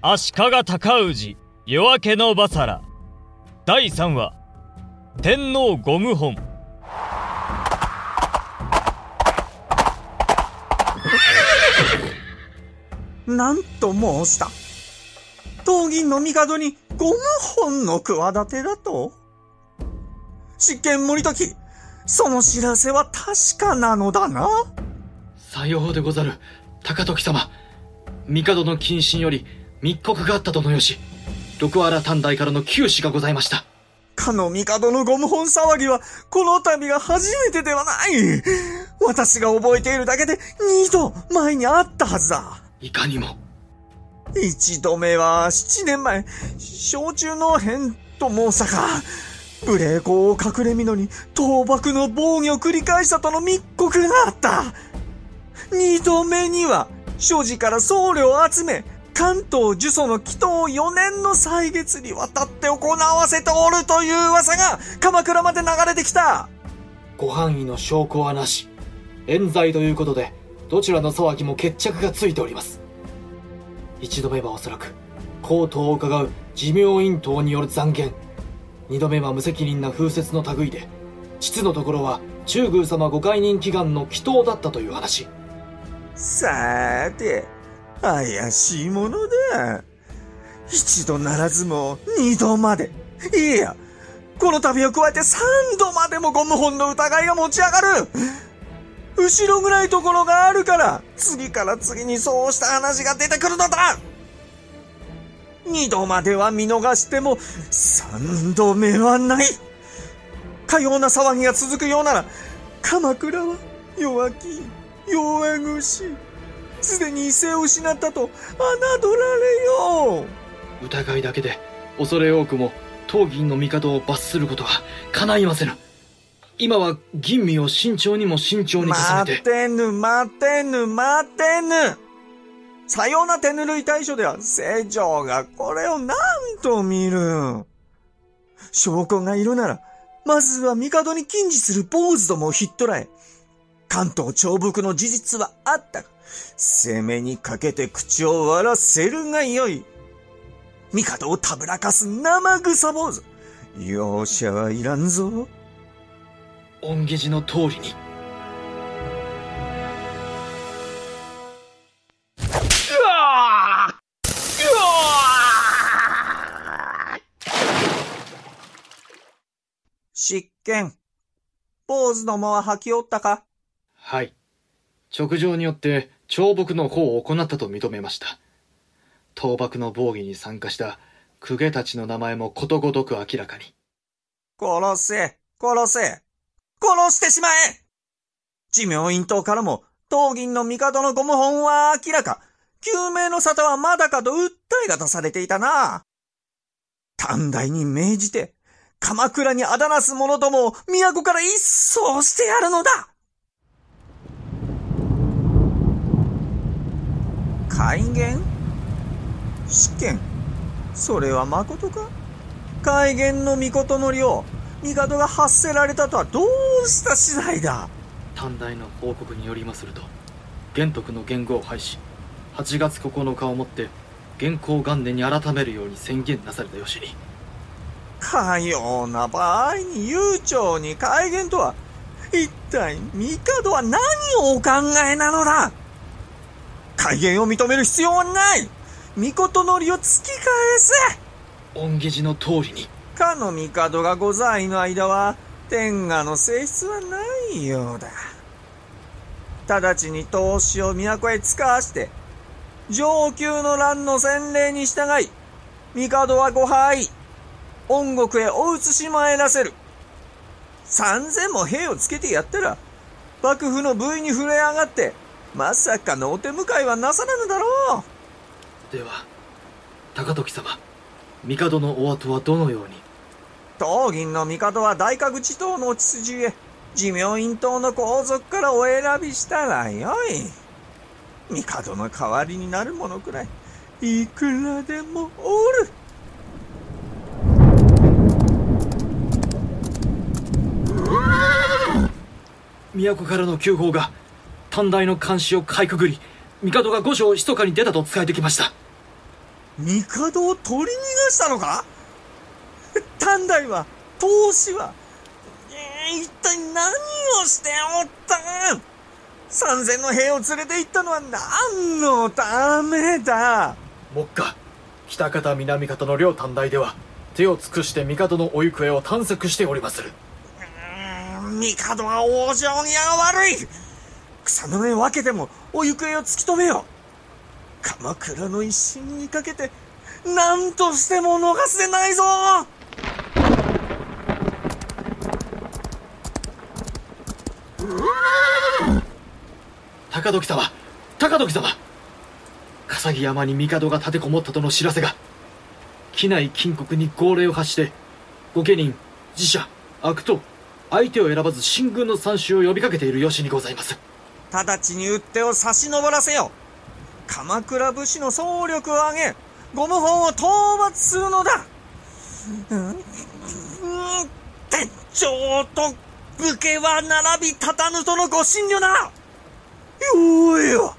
足利尊氏夜明けのバサラ。第3話天皇ゴム本。なんと申した。東銀の帝にゴム本の企てだと？執権森時、その知らせは確かなのだな。さようでござる、高時様。帝の謹慎より密告があったとのよし、六原短大からの九死がございました。かの帝のゴム本騒ぎは、この度が初めてではない。私が覚えているだけで二度前にあったはずだ。いかにも。一度目は七年前、小中の変と申さか。無礼講を隠れみのに倒幕の防御を繰り返したとの密告があった。二度目には、所持から僧侶を集め、関東呪詛の祈祷4年の歳月にわたって行わせておるという噂が鎌倉まで流れてきた。ご範囲の証拠はなし。冤罪ということで、どちらの騒ぎも決着がついております。一度目はおそらく、高等を伺う寿命院党による残言。二度目は無責任な風説の類で、父のところは中宮様ご解任祈願の祈祷だったという話。さーて、怪しいものだ。一度ならずも二度まで。いや、この度を加えて三度までもゴム本の疑いが持ち上がる。後ろぐらいところがあるから、次から次にそうした話が出てくるのだ二度までは見逃しても、三度目はない。かような騒ぎが続くようなら、鎌倉は弱き、弱腰。すでに威勢を失ったと侮られよう。疑いだけで、恐れ多くも、当銀の帝を罰することは叶いませぬ。今は吟味を慎重にも慎重に進めて。待てぬ、待てぬ、待てぬ。さような手ぬるい対処では、成長がこれを何と見る。証拠がいるなら、まずは帝に禁じする坊主どもをひっ捕らえ、関東長北の事実はあったが、攻めにかけて口を割らせるがよい。帝をたぶらかす生臭坊主。容赦はいらんぞ。恩下寺の通りに。執権。坊主どもは吐きおったか？はい。直情によって長木の方を行ったと認めました。倒幕の防御に参加した公家たちの名前もことごとく明らかに。殺せ、殺せ、殺してしまえ地名院党からも、当銀の帝のゴム本は明らか、救命の沙汰はまだかと訴えが出されていたな。短大に命じて、鎌倉にあだなす者どもを都から一掃してやるのだ改元？試験？それは誠か？改元の御の量、帝が発せられたとはどうした次第だ？短大の報告によりますると、玄徳の言語を廃し、8月9日をもって、元寇元年に改めるように宣言なされたよしに。かような場合に悠長に改元とは、一体、帝は何をお考えなのだ？改元を認める必要はない帝のりを突き返せ恩下寺の通りに。かの帝がご在の間は、天下の性質はないようだ。直ちに投資を都へ使わして、上級の乱の洗礼に従い、帝はご敗、恩国へお移し参らせる。三千も兵をつけてやったら、幕府の部位に触れ上がって、まさかのお手向かいはなさらぬだろう。では、高時様、帝のお後はどのように？当銀の帝は大覚地頭のお血筋へ、寿命院党の皇族からお選びしたらよい。帝の代わりになる者くらい、いくらでもおる。都からの急報が短大の監視をかいくぐり帝が御所を密かに出たと伝えてきました。帝を取り逃がしたのか？短大は、投資は、えー、一体何をしておった？ん三千の兵を連れて行ったのは何のためだ？目下、北方南方の両短大では、手を尽くして帝のお行方を探索しておりまする。帝は往生際が悪い草の根分けてもお行方を突き止めよう。鎌倉の一心にかけて何としても逃すでないぞ。高時様高時様。笠木山に帝が立てこもったとの知らせが機内金国に号令を発して御家人自社悪党相手を選ばず進軍の参集を呼びかけている由にございます。直ちに打ってを差し登らせよ。鎌倉武士の総力を挙げゴム本を討伐するのだ。うん天長と武家は並び立たぬとのご診療だよいよ。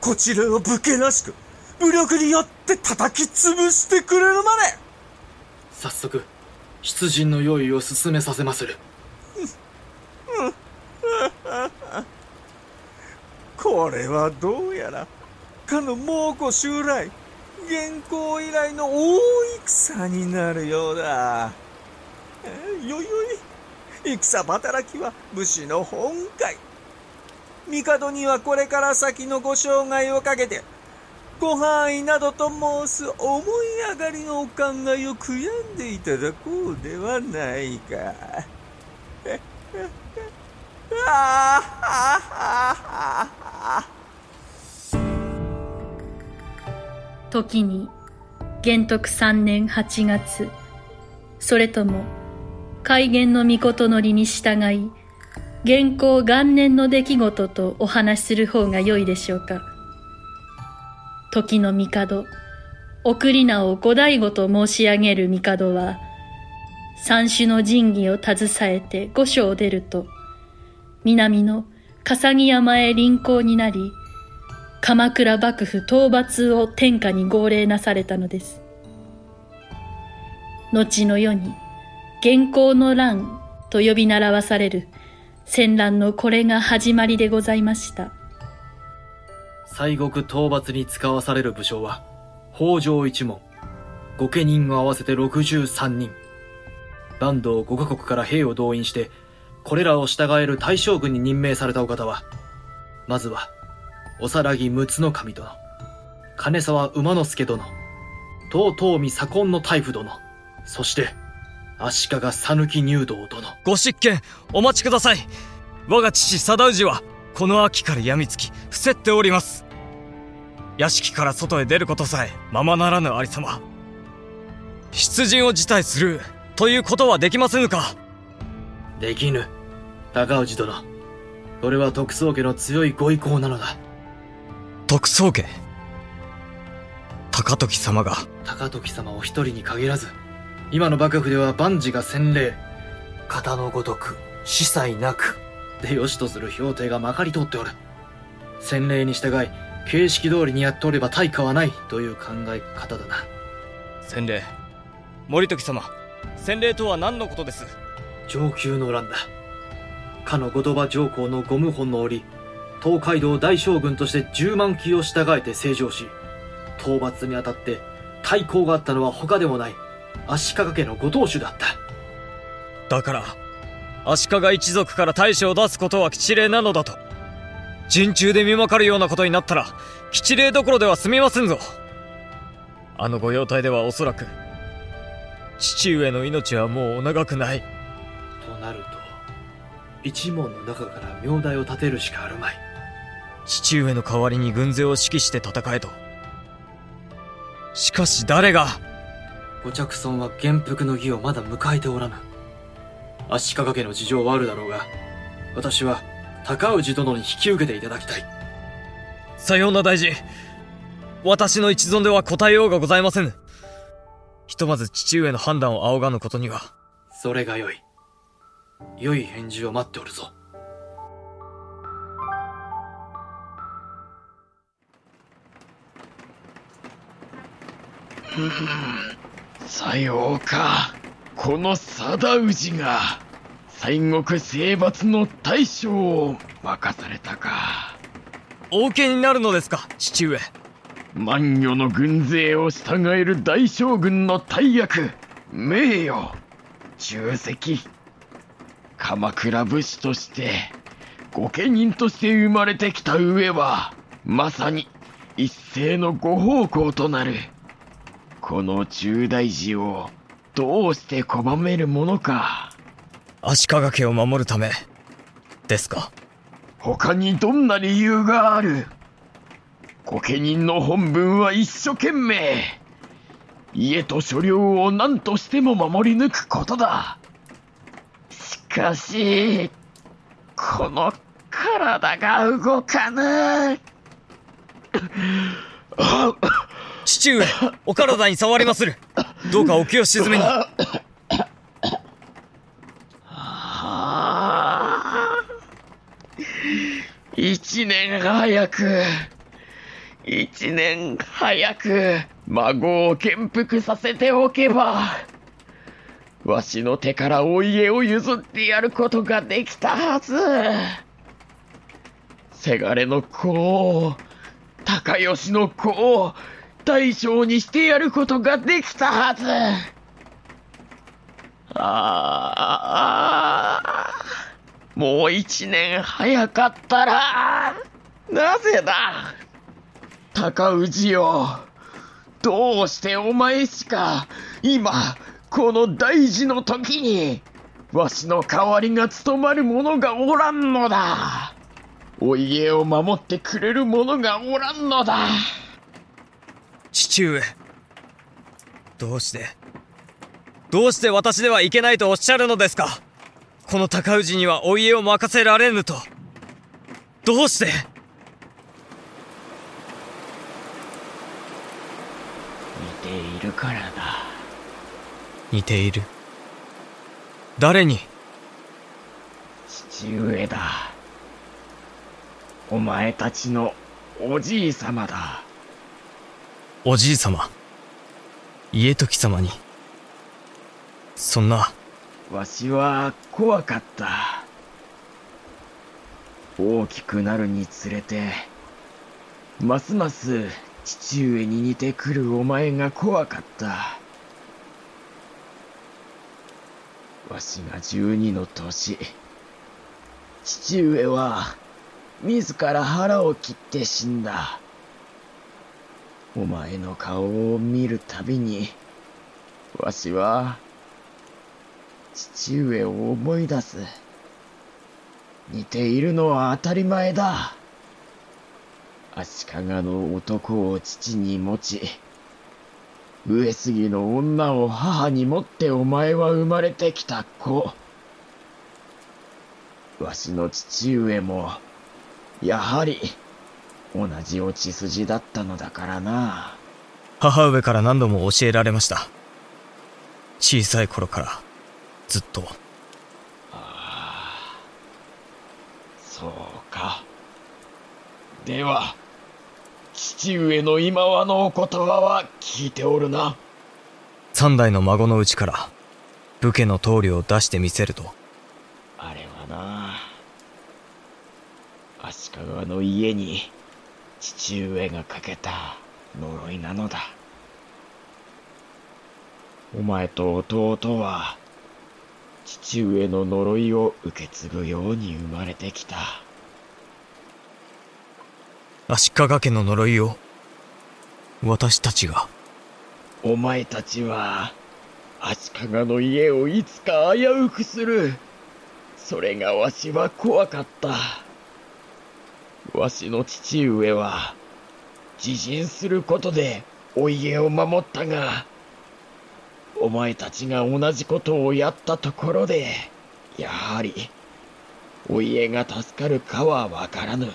こちらを武家らしく武力によって叩き潰してくれるまで。早速出陣の用意を進めさせまする これはどうやらかの猛虎襲来現行以来の大戦になるようだ。よいよい。戦働きは武士の本会帝にはこれから先のご生涯をかけてご範囲などと申す思い上がりのお考えを悔やんでいただこうではないか。時に元徳三年八月。それとも改元の御事のりに従い元寇元年の出来事とお話しする方が良いでしょうか。時の帝送り名を五醍醐と申し上げる帝は三種の神器を携えて御所を出ると南の笠木山へ臨行になり鎌倉幕府討伐を天下に号令なされたのです。後の世に、元寇の乱と呼び習わされる戦乱のこれが始まりでございました。西国討伐に使わされる武将は、北条一門、御家人を合わせて63人。坂東5カ国から兵を動員して、これらを従える大将軍に任命されたお方は、まずは、おさらぎ六つの神殿、金沢馬之助殿、東東見左近の大夫殿、そして、足利讃岐入道殿。ご執権、お待ちください。我が父貞氏は、この秋から病みつき、伏せっております。屋敷から外へ出ることさえ、ままならぬありさま。出陣を辞退する、ということはできませぬか？できぬ。高氏殿。これは徳宗家の強いご意向なのだ。徳宗家？高時様が？高時様を一人に限らず今の幕府では万事が洗礼。型のごとく司祭なく。でよしとする評定がまかり通っておる。洗礼に従い形式通りにやっておれば対価はない。という考え方だな。洗礼。森時様洗礼とは何のことです？上級の乱だかの後鳥羽上皇のゴム本の折東海道大将軍として10万騎を従えて成長し、討伐にあたって対抗があったのは他でもない足利家のご当主だった。だから、足利一族から大将を出すことは吉礼なのだと。陣中で見まかるようなことになったら、吉礼どころでは済みませんぞ。あの御用邸ではおそらく、父上の命はもうお長くない。となると、一門の中から名代を立てるしかあるまい。父上の代わりに軍勢を指揮して戦えと。しかし誰が？ご着尊は元服の儀をまだ迎えておらぬ。足利家の事情はあるだろうが、私は高氏殿に引き受けていただきたい。さような大事。私の一存では答えようがございませぬ。ひとまず父上の判断を仰がぬことには。それがよい。良い返事を待っておるぞ。さようか。この貞氏が、西国征伐の大将を任されたか。お受けになるのですか、父上。万余の軍勢を従える大将軍の大役、名誉、重責。鎌倉武士として、御家人として生まれてきた上は、まさに一斉のご奉公となる。この重大事をどうして拒めるものか。足利家を守るため、ですか？他にどんな理由がある？御家人の本分は一生懸命、家と所領を何としても守り抜くことだ。しかし、この体が動かぬ。父上、お体に触りまする。どうかお気を沈めに。一年早く、一年早く、孫を元服させておけば、わしの手からお家を譲ってやることができたはず。せがれの子を、高吉の子を、大将にしてやることができたはず。ああ、もう一年早かったら、なぜだ高氏よ、どうしてお前しか、今、この大事の時に、わしの代わりが務まる者がおらんのだ。お家を守ってくれる者がおらんのだ。父上。どうして、どうして私ではいけないとおっしゃるのですかこの高氏にはお家を任せられぬと。どうして似ているからだ。似ている。誰に？父上だ。お前たちのおじい様だ。おじい様？家時様に？そんな。わしは怖かった。大きくなるにつれて、ますます父上に似てくるお前が怖かった。わしが十二の年、父上は自ら腹を切って死んだ。お前の顔を見るたびに、わしは父上を思い出す。似ているのは当たり前だ。足利の男を父に持ち、上杉の女を母に持ってお前は生まれてきた子。わしの父上も、やはり、同じ落ち筋だったのだからな。母上から何度も教えられました。小さい頃から、ずっと。ああ、そうか。では、父上の今はのお言葉は聞いておるな。三代の孫のうちから、武家の棟梁を出してみせると。あれはな、足利の家に父上がかけた呪いなのだ。お前と弟は、父上の呪いを受け継ぐように生まれてきた。足利家の呪いを、私たちが。お前たちは、足利の家をいつか危うくする。それがわしは怖かった。わしの父上は、自陣することでお家を守ったが、お前たちが同じことをやったところで、やはり、お家が助かるかはわからぬ。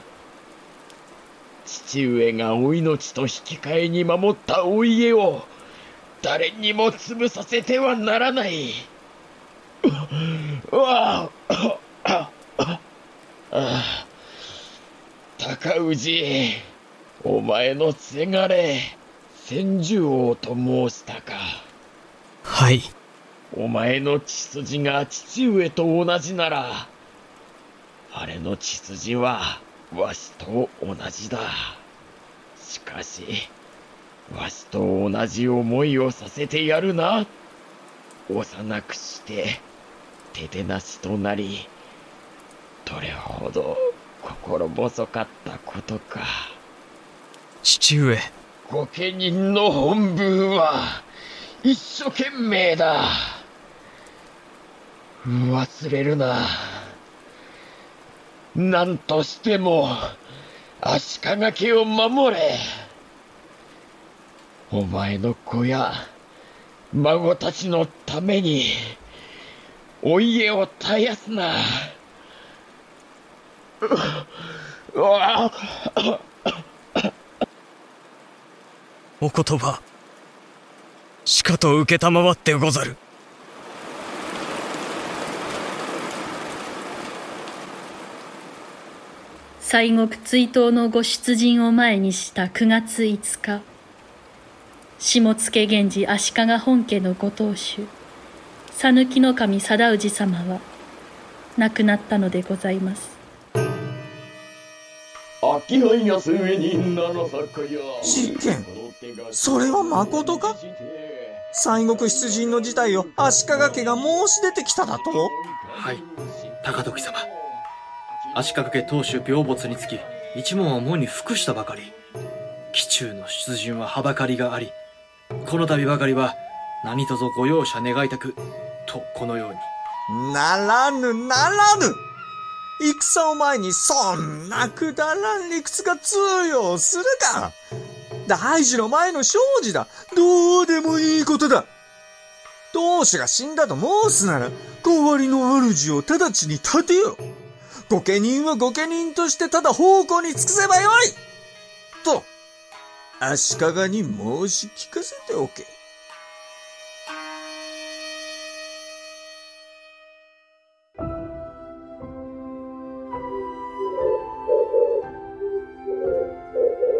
父上がお命と引き換えに守ったお家を、誰にも潰させてはならない。うわああ高氏、お前のせがれ、千獣王と申したか。はい。お前の血筋が父上と同じなら、あれの血筋はわしと同じだ。しかし、わしと同じ思いをさせてやるな。幼くして、手でなしとなり、どれほど心細かったことか。父上。御家人の本分は、一生懸命だ。忘れるな。何としても、足利家を守れ。お前の子や、孫たちのために、お家を絶やすな。お言葉。しかと受けたまわってござる。西国追悼のご出陣を前にした9月5日下野源氏足利本家のご当主讃岐の神貞氏様は亡くなったのでございます。秋葉や末に七坂や執権それは誠か？西国出陣の事態を足利家が申し出てきただと？はい高時様足利家当主病没につき一門は門に服したばかり。紀中の出陣ははばかりがありこの度ばかりは何卒ご容赦願いたくとこのように。ならぬならぬ。戦を前にそんなくだらん理屈が通用するか。大事の前の生事だ。どうでもいいことだ。当主が死んだと申すなら代わりの主を直ちに立てよ。御家人は御家人としてただ奉公に尽くせばよいと足利に申し聞かせておけ。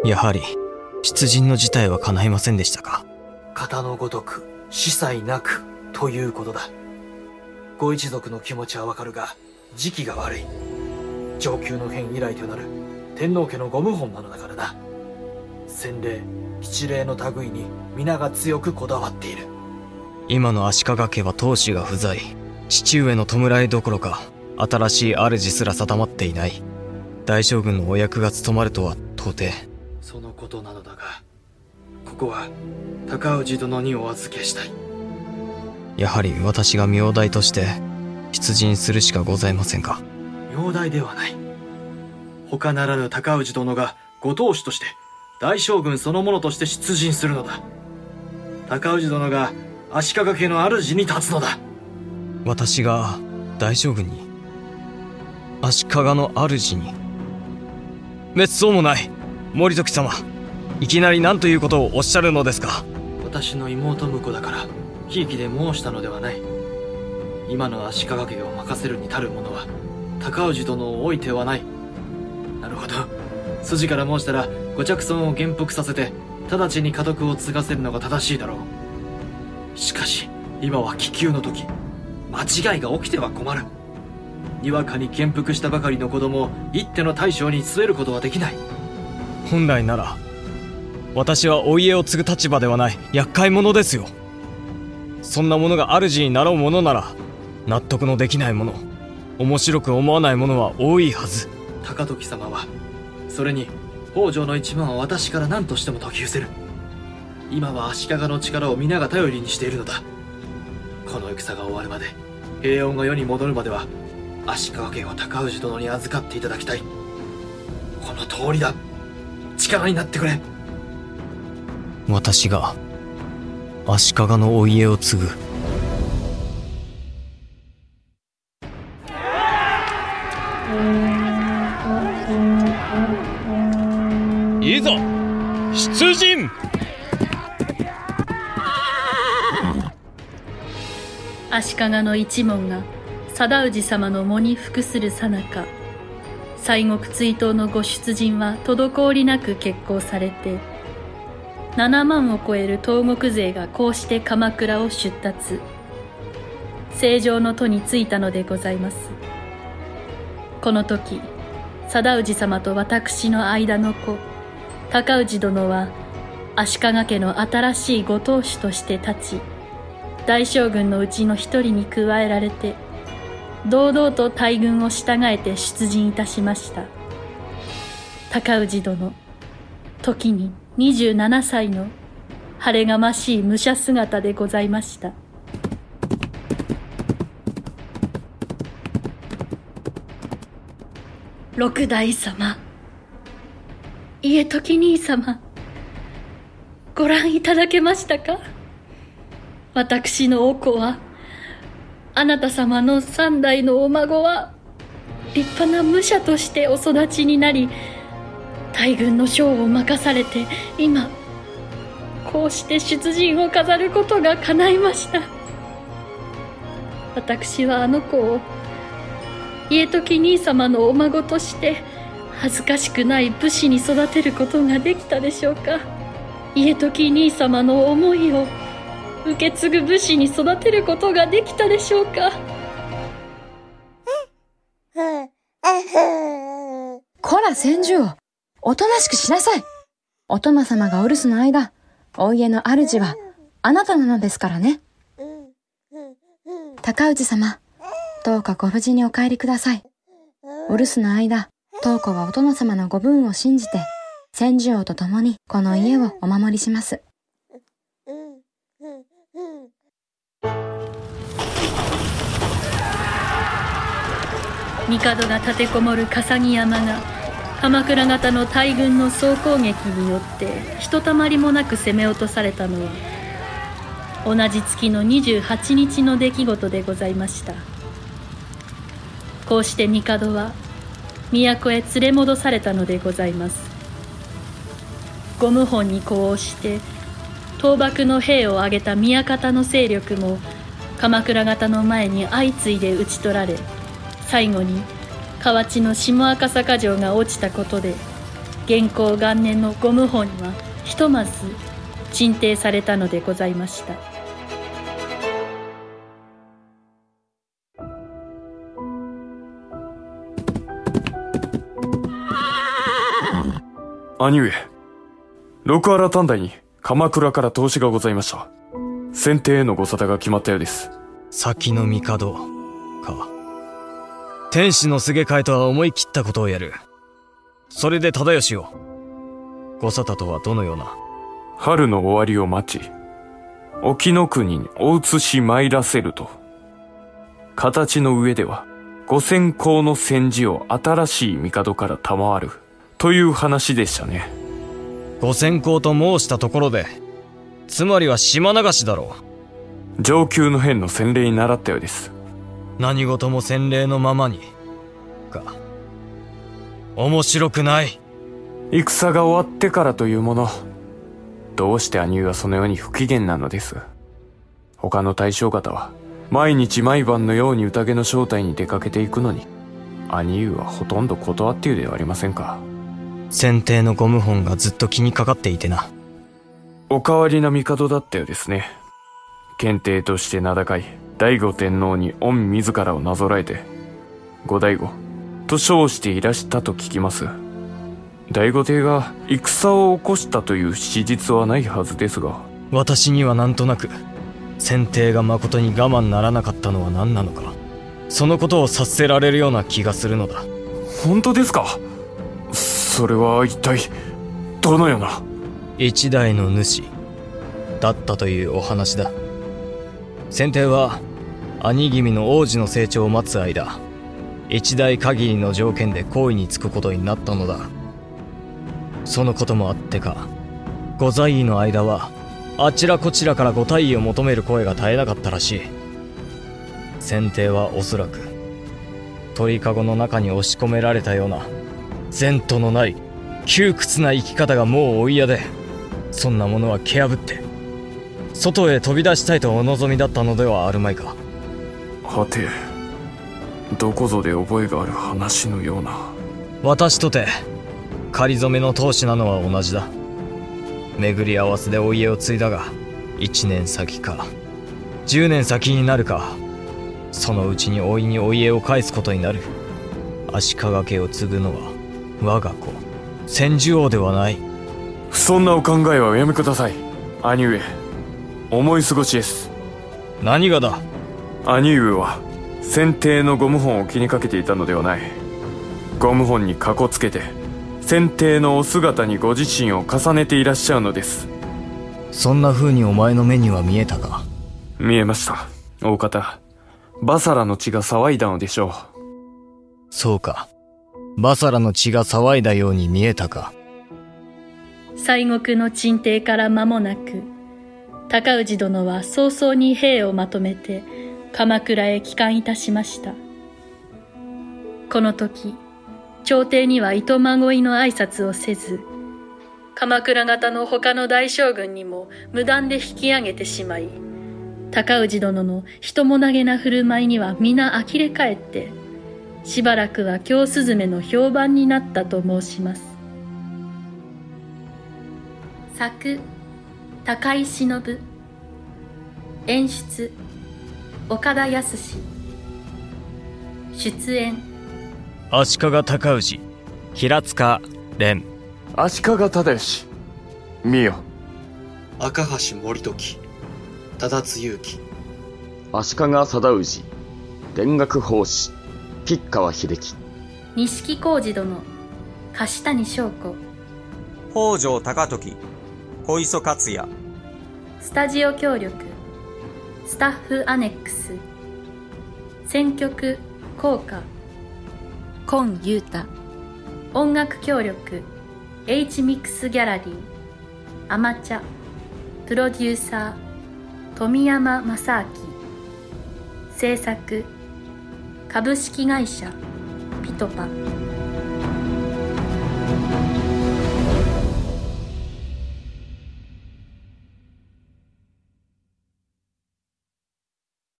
やはり、出陣の事態は叶いませんでしたか？型のごとく司祭なくということだご一族の気持ちはわかるが時期が悪い上級の変以来となる天皇家のご謀反なのだからな洗礼七礼の類に皆が強くこだわっている今の足利家は当主が不在。父上の弔いどころか、新しい主すら定まっていない。大将軍のお役が務まるとは到底。そのことなのだがここは高氏殿にお預けしたいやはり私が名代として出陣するしかございませんか。名代ではない。他ならぬ高氏殿がご当主として大将軍そのものとして出陣するのだ。高氏殿が足利家の主に立つのだ。私が大将軍に足利の主に。滅相もない森時様。いきなり何ということをおっしゃるのですか。私の妹婿だからひいきで申したのではない。今の足利家を任せるに足る者は高氏殿を置いてはない。なるほど。筋から申したらご着尊を減服させて直ちに家督を継がせるのが正しいだろう。しかし今は気球の時間違いが起きては困る。にわかに減服したばかりの子供を一手の大将に据えることはできない。本来なら私はお家を継ぐ立場ではない厄介者ですよ。そんなものが主になろうものなら納得のできないもの。面白く思わないものは多いはず。高時様はそれに北条の一番は私から何としても解き伏せる。今は足利の力を皆が頼りにしているのだ。この戦が終わるまで平穏が世に戻るまでは足利家を高氏殿に預かっていただきたい。この通りだ。力になってくれ。私が足利のお家を継ぐいざ出陣。足利の一門が貞氏様の喪に服するさなか。西国追悼のご出陣は滞りなく決行されて7万を超える東国勢がこうして鎌倉を出立。正常の都に着いたのでございます。この時貞氏様と私の間の子高氏殿は足利家の新しいご当主として立ち大将軍のうちの一人に加えられて堂々と大軍を従えて出陣いたしました。高氏殿時に27歳の晴れがましい武者姿でございました。六代様。家時兄様。ご覧いただけましたか？私のお子はあなた様の三代のお孫は立派な武者としてお育ちになり大軍の将を任されて今こうして出陣を飾ることが叶いました。私はあの子を家時兄様のお孫として恥ずかしくない武士に育てることができたでしょうか。家時兄様の思いを受け継ぐ武士に育てることができたでしょうか。こら千住をおとなしくしなさい。お殿様がお留守の間、お家の主はあなたなのですからね。高氏様、どうかご無事にお帰りください。お留守の間、東子はお殿様のご分を信じて、千住王と共にこの家をお守りします。帝が立てこもる笠木山が鎌倉方の大軍の総攻撃によってひとたまりもなく攻め落とされたのは同じ月の28日の出来事でございましたこうして帝は都へ連れ戻されたのでございます。ゴム本に呼応して倒幕の兵を挙げた宮方の勢力も鎌倉方の前に相次いで討ち取られ最後に河内の下赤坂城が落ちたことで元寇元年のゴム本はひとまず鎮定されたのでございました。兄上六原短大に鎌倉から投資がございました先手へのご沙汰が決まったようです先の帝か天使のすげ替えとは思い切ったことをやる。それで忠義を。ご沙汰とはどのような春の終わりを待ち、沖の国にお移し参らせると。形の上では、五千校の戦時を新しい帝から賜る、という話でしたね。五千校と申したところで、つまりは島流しだろう。上級の変の洗礼に習ったようです。何事も洗礼のままに。か。面白くない。戦が終わってからというもの。どうして兄はそのように不機嫌なのです。他の大将方は、毎日毎晩のように宴の正体に出かけていくのに、兄はほとんど断っているではありませんか。選定のゴム本がずっと気にかかっていてな。お代わりな帝だったようですね。検定として名高い。醍醐天皇に御自らをなぞらえて、後醍醐と称していらしたと聞きます。醍醐帝が戦を起こしたという史実はないはずですが。私にはなんとなく、先帝が誠に我慢ならなかったのは何なのか、そのことを察せられるような気がするのだ。本当ですか？それは一体、どのような？一代の主、だったというお話だ。先帝は兄君の王子の成長を待つ間一代限りの条件で行為に就くことになったのだ。そのこともあってか御在位の間はあちらこちらからご退位を求める声が絶えなかったらしい。先帝はおそらく鳥かごの中に押し込められたような前途のない窮屈な生き方がもうお嫌で。そんなものは蹴破って外へ飛び出したいとお望みだったのではあるまいか。はてどこぞで覚えがある話のような。私とて仮初めの当主なのは同じだ。巡り合わせでお家を継いだが1年先か10年先になるかそのうちに老いにお家を返すことになる。足利家を継ぐのは我が子。千住王ではない。そんなお考えはおやめください。兄上。思い過ごしです。何がだ？兄上は先帝のゴム本を気にかけていたのではない。ゴム本にかこつけて先帝のお姿にご自身を重ねていらっしゃるのです。そんな風にお前の目には見えたか？見えました。大方バサラの血が騒いだのでしょう。そうかバサラの血が騒いだように見えたか。西国の鎮帝から間もなく高氏殿は早々に兵をまとめて鎌倉へ帰還いたしました。この時朝廷には糸まごいの挨拶をせず鎌倉方の他の大将軍にも無断で引き上げてしまい高氏殿の人もなげな振る舞いには皆呆れ返ってしばらくは京スズメの評判になったと申します。作高井忍。演出岡田康出演足利尊氏。平塚蓮。足利忠義。見よ赤橋森時。忠津勇樹。足利貞氏。田楽法師吉川秀樹。錦小路殿樫谷翔子。北条高時小磯克也。スタジオ協力スタッフアネックス。選曲効果。今雄太。音楽協力 H ミックスギャラリー。アマチャプロデューサー富山正明。制作株式会社ピトパ